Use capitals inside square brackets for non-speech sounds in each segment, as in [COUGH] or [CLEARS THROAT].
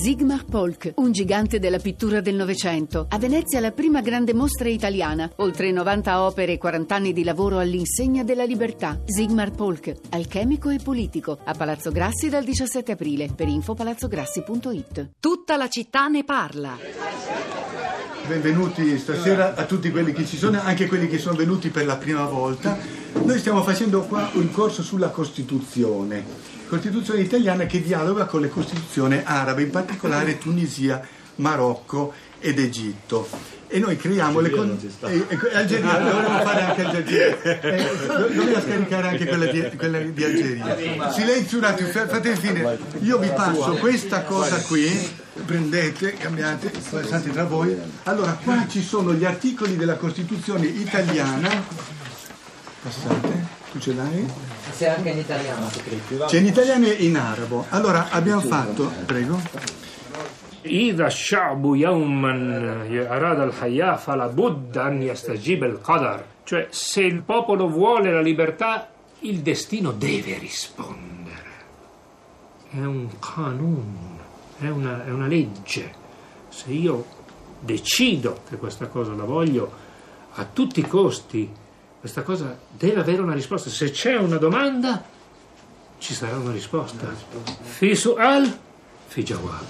Sigmar Polk, un gigante della pittura del Novecento. A Venezia la prima grande mostra italiana. Oltre 90 opere e 40 anni di lavoro all'insegna della libertà. Sigmar Polk, alchemico e politico. A Palazzo Grassi dal 17 aprile. Per info palazzograssi.it. Tutta la città ne parla. Benvenuti stasera a tutti quelli che ci sono, anche quelli che sono venuti per la prima volta. Noi stiamo facendo qua un corso sulla Costituzione. Costituzione italiana che dialoga con le Costituzioni arabe, in particolare Tunisia, Marocco ed Egitto. E noi creiamo le condizioni. Algeria, dovremmo fare anche Algeria. [LAUGHS] Eh, doveva scaricare anche quella di, quella di Algeria. Silenzio un attimo, fate finire. Io vi passo questa cosa qui, prendete, cambiate, passate tra voi. Allora, qua ci sono gli articoli della Costituzione italiana. Passate, tu ce l'hai? C'è anche in italiano. C'è in italiano e in arabo. Allora abbiamo fatto, prego. إذا الشعب يوما أراد الحياة فلا بد أن يستجيب القدر cioè se il popolo vuole la libertà il destino deve rispondere è un kanun è una, è una legge se io decido che questa cosa la voglio a tutti i costi questa cosa deve avere una risposta se c'è una domanda ci sarà una risposta fi su'al fi jawab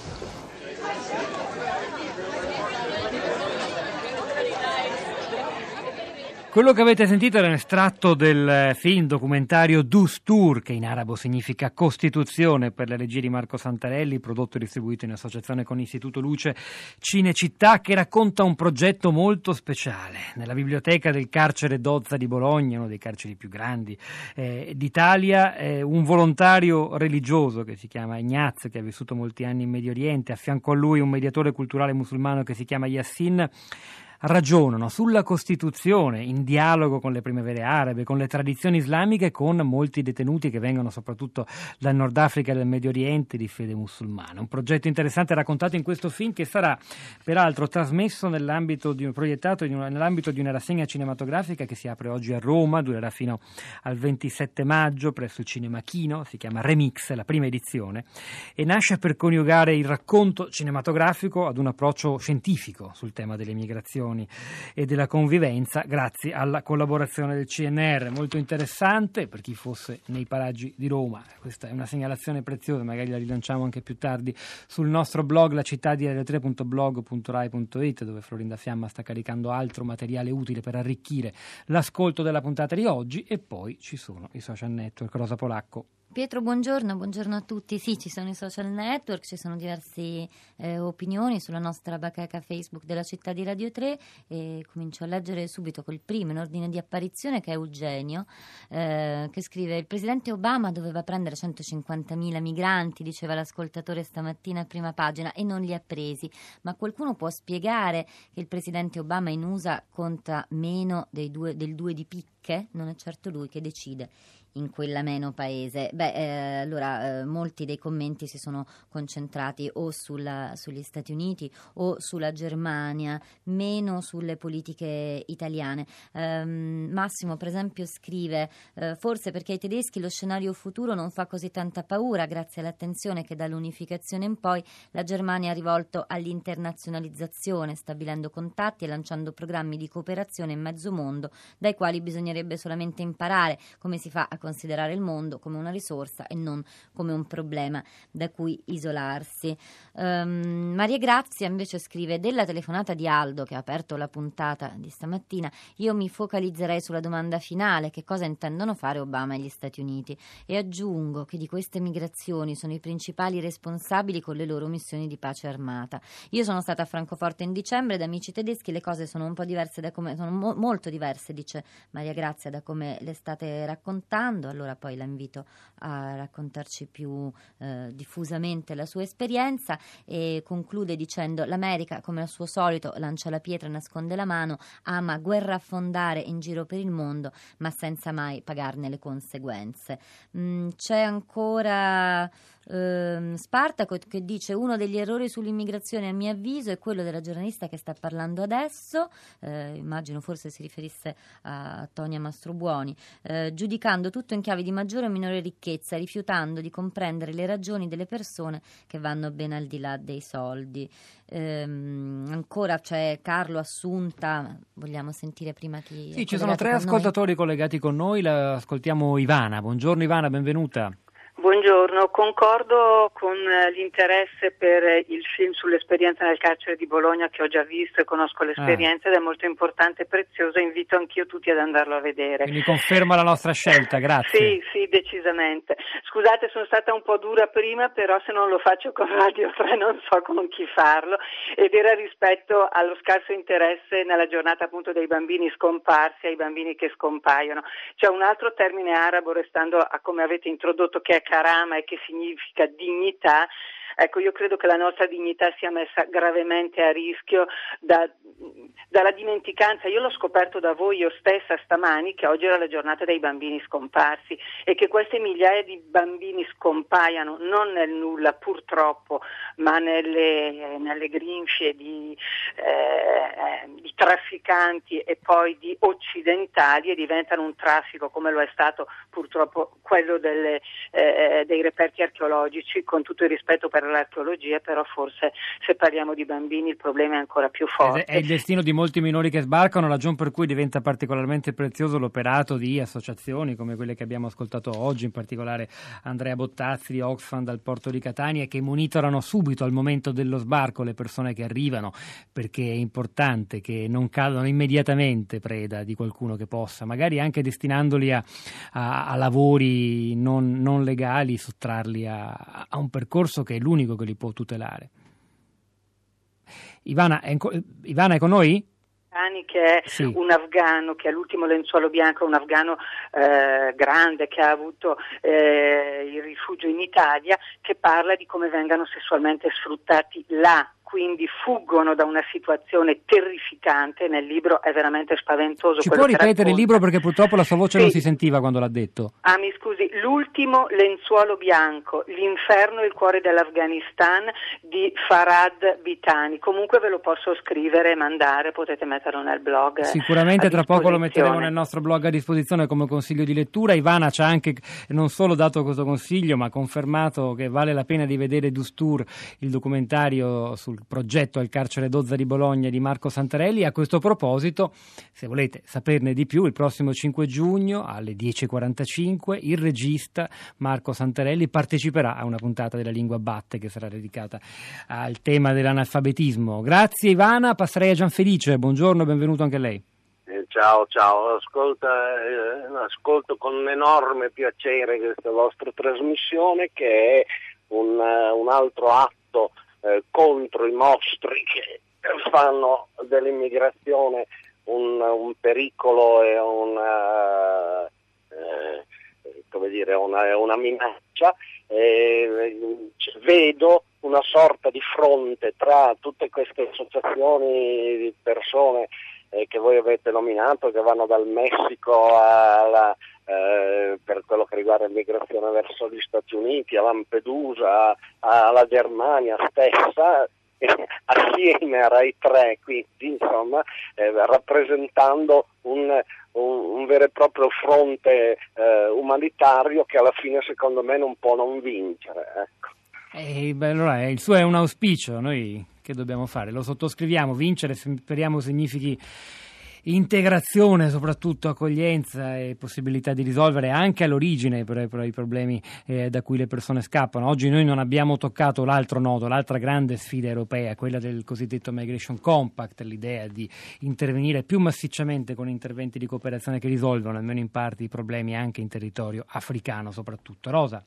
Quello che avete sentito era un estratto del film documentario Dustur, che in arabo significa Costituzione, per le regie di Marco Santarelli, prodotto e distribuito in associazione con l'Istituto Luce Cinecittà, che racconta un progetto molto speciale. Nella biblioteca del carcere Dozza di Bologna, uno dei carceri più grandi eh, d'Italia, eh, un volontario religioso che si chiama Ignaz, che ha vissuto molti anni in Medio Oriente, a fianco a lui un mediatore culturale musulmano che si chiama Yassin, ragionano sulla Costituzione in dialogo con le primavere arabe, con le tradizioni islamiche con molti detenuti che vengono soprattutto dal Nord Africa e dal Medio Oriente di fede musulmana. Un progetto interessante raccontato in questo film che sarà peraltro trasmesso nell'ambito di, proiettato una, nell'ambito di una rassegna cinematografica che si apre oggi a Roma, durerà fino al 27 maggio presso il Cinema Chino, si chiama Remix, la prima edizione, e nasce per coniugare il racconto cinematografico ad un approccio scientifico sul tema delle migrazioni e della convivenza grazie alla collaborazione del CNR. Molto interessante per chi fosse nei paraggi di Roma. Questa è una segnalazione preziosa, magari la rilanciamo anche più tardi sul nostro blog la città di r3.blog.rai.it dove Florinda Fiamma sta caricando altro materiale utile per arricchire l'ascolto della puntata di oggi e poi ci sono i social network. Rosa Polacco. Pietro, buongiorno, buongiorno a tutti. Sì, ci sono i social network, ci sono diverse eh, opinioni sulla nostra bacheca Facebook della città di Radio 3 e comincio a leggere subito col primo in ordine di apparizione che è Eugenio eh, che scrive il presidente Obama doveva prendere 150.000 migranti, diceva l'ascoltatore stamattina a prima pagina e non li ha presi, ma qualcuno può spiegare che il presidente Obama in USA conta meno due, del 2 di picche? Non è certo lui che decide in quell'ameno paese? Beh, eh, allora eh, molti dei commenti si sono concentrati o sulla, sugli Stati Uniti o sulla Germania, meno sulle politiche italiane. Um, Massimo, per esempio, scrive: eh, Forse perché ai tedeschi lo scenario futuro non fa così tanta paura, grazie all'attenzione che dall'unificazione in poi la Germania ha rivolto all'internazionalizzazione, stabilendo contatti e lanciando programmi di cooperazione in mezzo mondo, dai quali bisognerebbe solamente imparare come si fa a considerare il mondo come una risorsa e non come un problema da cui isolarsi. Um, Maria Grazia invece scrive della telefonata di Aldo che ha aperto la puntata di stamattina, io mi focalizzerei sulla domanda finale, che cosa intendono fare Obama e gli Stati Uniti e aggiungo che di queste migrazioni sono i principali responsabili con le loro missioni di pace armata. Io sono stata a Francoforte in dicembre da amici tedeschi, le cose sono un po' diverse da come sono mo- molto diverse, dice Maria Grazia da come le state raccontando parlando, allora poi la invito a raccontarci più eh, diffusamente la sua esperienza e conclude dicendo l'America come al suo solito lancia la pietra e nasconde la mano, ama guerraffondare in giro per il mondo ma senza mai pagarne le conseguenze. Mm, c'è ancora ehm, Spartaco che dice uno degli errori sull'immigrazione a mio avviso è quello della giornalista che sta parlando adesso, eh, immagino forse si riferisse a Tonia Mastrobuoni, eh, giudicando tutto in chiave di maggiore o minore ricchezza, rifiutando di comprendere le ragioni delle persone che vanno ben al di là dei soldi. Ehm, ancora c'è Carlo Assunta, vogliamo sentire prima chi... Sì, ci sono tre ascoltatori noi. collegati con noi, la ascoltiamo Ivana. Buongiorno Ivana, benvenuta. Buongiorno, concordo con eh, l'interesse per il film sull'esperienza nel carcere di Bologna che ho già visto e conosco l'esperienza ah. ed è molto importante e prezioso, invito anch'io tutti ad andarlo a vedere. Quindi conferma la nostra scelta, grazie. Sì, sì, decisamente. Scusate, sono stata un po' dura prima, però se non lo faccio con Radio 3 non so con chi farlo ed era rispetto allo scarso interesse nella giornata appunto dei bambini scomparsi, ai bambini che scompaiono. C'è un altro termine arabo, restando a come avete introdotto, che è karama e che significa dignità, ecco io credo che la nostra dignità sia messa gravemente a rischio da, dalla dimenticanza. Io l'ho scoperto da voi io stessa stamani che oggi era la giornata dei bambini scomparsi e che queste migliaia di bambini scompaiano non nel nulla purtroppo, ma nelle, nelle grinfie di, eh, di trafficanti e poi di occidentali e diventano un traffico come lo è stato purtroppo quello delle, eh, dei reperti archeologici, con tutto il rispetto per l'archeologia, però forse se parliamo di bambini il problema è ancora più forte. È il destino di molti minori che sbarcano, ragion per cui diventa particolarmente prezioso l'operato di associazioni come quelle che abbiamo ascoltato oggi, in particolare Andrea Bottazzi di Oxfam dal porto di Catania, che monitorano subito al momento dello sbarco le persone che arrivano, perché è importante che non cadano immediatamente preda di qualcuno che possa, magari anche destinandoli a, a, a lavori non, non, legali, sottrarli a, a un percorso che è l'unico che li può tutelare. Ivana è, Ivana è con noi? Che è sì. un afgano che ha l'ultimo lenzuolo bianco, un afgano eh, grande che ha avuto eh, il rifugio in Italia, che parla di come vengano sessualmente sfruttati là quindi fuggono da una situazione terrificante. Nel libro è veramente spaventoso. Ci può ripetere il libro perché purtroppo la sua voce sì. non si sentiva quando l'ha detto. Ah, mi scusi, L'ultimo lenzuolo bianco, l'inferno e il cuore dell'Afghanistan di Farad Bitani. Comunque ve lo posso scrivere e mandare, potete metterlo nel blog. Sicuramente tra poco lo metteremo nel nostro blog a disposizione come consiglio di lettura. Ivana ci ha anche non solo dato questo consiglio, ma confermato che vale la pena di vedere Dustur, il documentario sul progetto al carcere Dozza di Bologna di Marco Santarelli. A questo proposito, se volete saperne di più, il prossimo 5 giugno alle 10.45 il regista Marco Santarelli parteciperà a una puntata della Lingua Batte che sarà dedicata al tema dell'analfabetismo. Grazie Ivana, passerei a Gianfelice. Buongiorno benvenuto anche a lei. Eh, ciao, ciao, Ascolta, eh, ascolto con enorme piacere questa vostra trasmissione che è un, uh, un altro atto eh, contro i mostri che [CLEARS THROAT] fanno dell'immigrazione un, un pericolo e una, eh, come dire, una, una minaccia. Eh, vedo una sorta di fronte tra tutte queste associazioni di persone eh, che voi avete nominato, che vanno dal Messico alla, eh, per quello che riguarda l'immigrazione verso gli Stati Uniti, a Lampedusa, alla Germania stessa, [LAUGHS] assieme a Rai 3, quindi insomma eh, rappresentando un, un, un, vero e proprio fronte eh, umanitario che alla fine secondo me non può non vincere. Ecco. Eh, beh, allora, il suo è un auspicio, noi che dobbiamo fare? Lo sottoscriviamo, vincere speriamo significhi integrazione, soprattutto accoglienza e possibilità di risolvere anche all'origine però, però i problemi eh, da cui le persone scappano. Oggi noi non abbiamo toccato l'altro nodo, l'altra grande sfida europea, quella del cosiddetto Migration Compact, l'idea di intervenire più massicciamente con interventi di cooperazione che risolvono almeno in parte i problemi anche in territorio africano soprattutto. Rosa.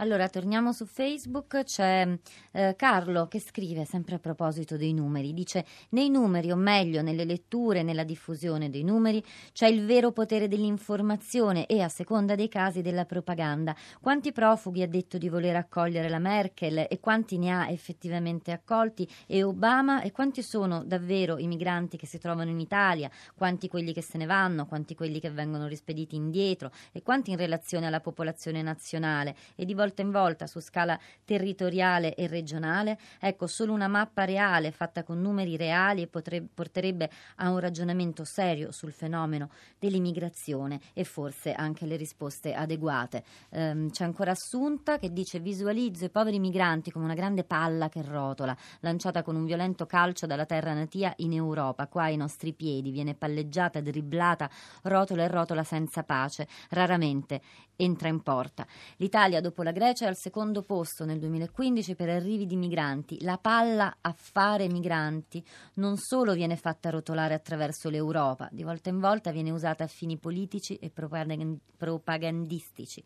Allora, torniamo su Facebook, c'è eh, Carlo che scrive sempre a proposito dei numeri, dice nei numeri, o meglio nelle letture, nella diffusione dei numeri, c'è il vero potere dell'informazione e a seconda dei casi della propaganda. Quanti profughi ha detto di voler accogliere la Merkel? E quanti ne ha effettivamente accolti? E Obama? E quanti sono davvero i migranti che si trovano in Italia, quanti quelli che se ne vanno, quanti quelli che vengono rispediti indietro? E quanti in relazione alla popolazione nazionale? E di volta in volta su scala territoriale e regionale. Ecco, solo una mappa reale fatta con numeri reali potrebbe, porterebbe a un ragionamento serio sul fenomeno dell'immigrazione e forse anche le risposte adeguate. Ehm, c'è ancora Assunta che dice visualizzo i poveri migranti come una grande palla che rotola, lanciata con un violento calcio dalla terra natia in Europa, qua ai nostri piedi, viene palleggiata, dribblata, rotola e rotola senza pace, raramente entra in porta. L'Italia dopo la Grecia è al secondo posto nel 2015 per arrivi di migranti. La palla a fare migranti non solo viene fatta rotolare attraverso l'Europa, di volta in volta viene usata a fini politici e propagandistici.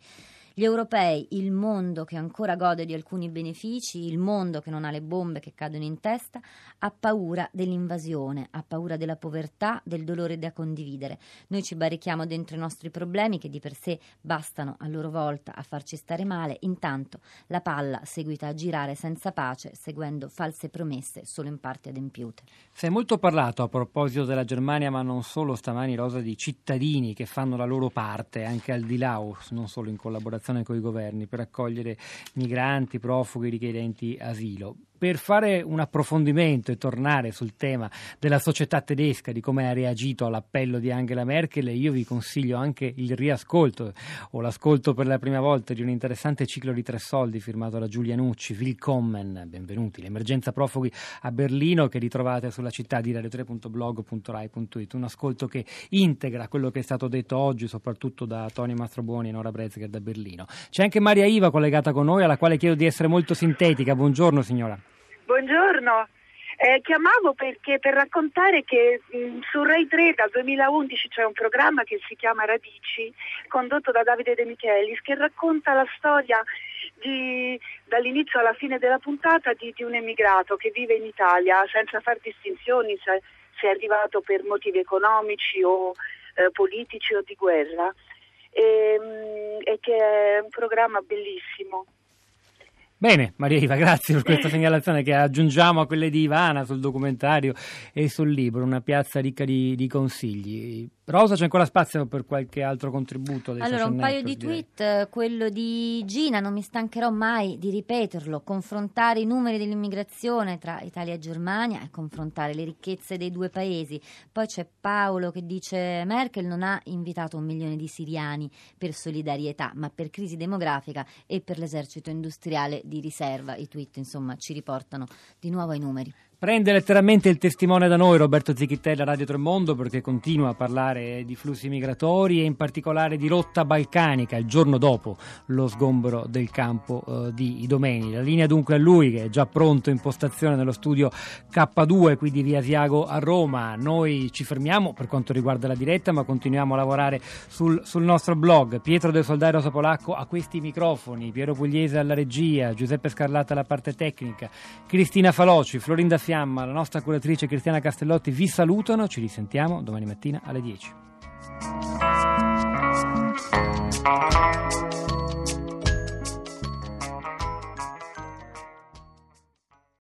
Gli europei, il mondo che ancora gode di alcuni benefici, il mondo che non ha le bombe che cadono in testa, ha paura dell'invasione, ha paura della povertà, del dolore da condividere. Noi ci barrichiamo dentro i nostri problemi che di per sé bastano a loro volta a farci stare male, intanto la palla seguita a girare senza pace, seguendo false promesse solo in parte adempiute. Si è molto parlato a proposito della Germania, ma non solo stamani, Rosa, di cittadini che fanno la loro parte, anche al di là, non solo in collaborazione collaborazione con i governi per accogliere migranti, profughi, richiedenti asilo per fare un approfondimento e tornare sul tema della società tedesca, di come ha reagito all'appello di Angela Merkel, io vi consiglio anche il riascolto o l'ascolto per la prima volta di un interessante ciclo di tre soldi firmato da Giulia Nucci, Willkommen, benvenuti, l'emergenza profughi a Berlino che ritrovate sulla città di radio3.blog.rai.it, un ascolto che integra quello che è stato detto oggi soprattutto da Tony Mastrobuoni e Nora Brezger da Berlino. C'è anche Maria Iva collegata con noi alla quale chiedo di essere molto sintetica, buongiorno signora. Buongiorno. Eh, chiamavo perché per raccontare che mh, su Rai 3 dal 2011 c'è un programma che si chiama Radici, condotto da Davide De Michelis, che racconta la storia di, dall'inizio alla fine della puntata di, di, un emigrato che vive in Italia senza far distinzioni se, se è arrivato per motivi economici o eh, politici o di guerra. E, mh, e che è un programma bellissimo. Bene, Maria Iva, grazie per questa [LAUGHS] segnalazione che aggiungiamo a quelle di Ivana sul documentario e sul libro, una piazza ricca di, di consigli. Rosa, c'è ancora spazio per qualche altro contributo? Allora, un paio di tweet, direi. quello di Gina, non mi stancherò mai di ripeterlo, confrontare i numeri dell'immigrazione tra Italia e Germania e confrontare le ricchezze dei due paesi. Poi c'è Paolo che dice Merkel non ha invitato un milione di siriani per solidarietà, ma per crisi demografica e per l'esercito industriale di riserva. I tweet, insomma, ci riportano di nuovo ai numeri. Prende letteralmente il testimone da noi Roberto Zichittella Radio Tremondo perché continua a parlare di flussi migratori e in particolare di rotta balcanica il giorno dopo lo sgombero del campo eh, di Idomeni. La linea dunque a lui che è già pronto in postazione nello studio K2 qui di Via Asiago a Roma. Noi ci fermiamo per quanto riguarda la diretta ma continuiamo a lavorare sul, sul nostro blog. Pietro del Soldario Rosa Polacco a questi microfoni, Piero Pugliese alla regia, Giuseppe Scarlata alla parte tecnica, Cristina Faloci, Florinda Fiamma Fiamma, la nostra curatrice Cristiana Castellotti vi salutano, ci risentiamo domani mattina alle 10.